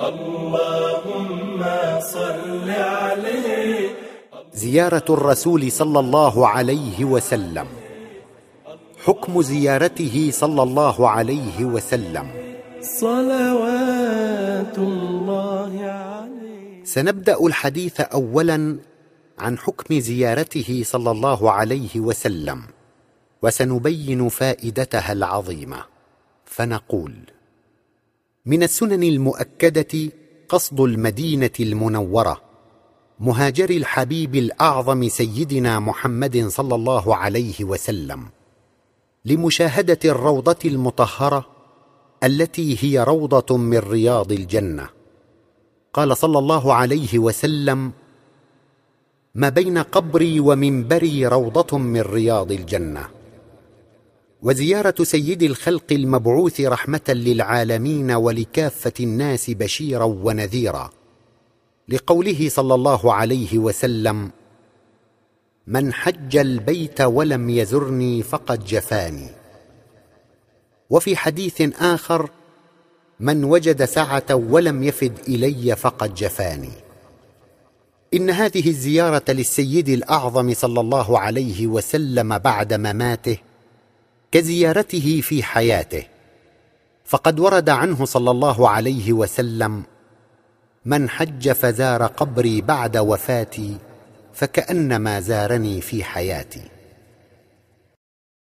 اللهم صل عليه. زيارة الرسول صلى الله عليه وسلم. حكم زيارته صلى الله عليه وسلم. صلوات الله عليه. سنبدأ الحديث اولا عن حكم زيارته صلى الله عليه وسلم. وسنبين فائدتها العظيمة. فنقول من السنن المؤكدة قصد المدينة المنورة مهاجر الحبيب الأعظم سيدنا محمد صلى الله عليه وسلم لمشاهدة الروضة المطهرة التي هي روضة من رياض الجنة. قال صلى الله عليه وسلم ما بين قبري ومنبري روضة من رياض الجنة. وزيارة سيد الخلق المبعوث رحمة للعالمين ولكافة الناس بشيرا ونذيرا. لقوله صلى الله عليه وسلم من حج البيت ولم يزرني فقد جفاني. وفي حديث آخر من وجد سعة ولم يفد إلي فقد جفاني. إن هذه الزيارة للسيد الأعظم صلى الله عليه وسلم بعد مماته كزيارته في حياته. فقد ورد عنه صلى الله عليه وسلم من حج فزار قبري بعد وفاتي فكأنما زارني في حياتي.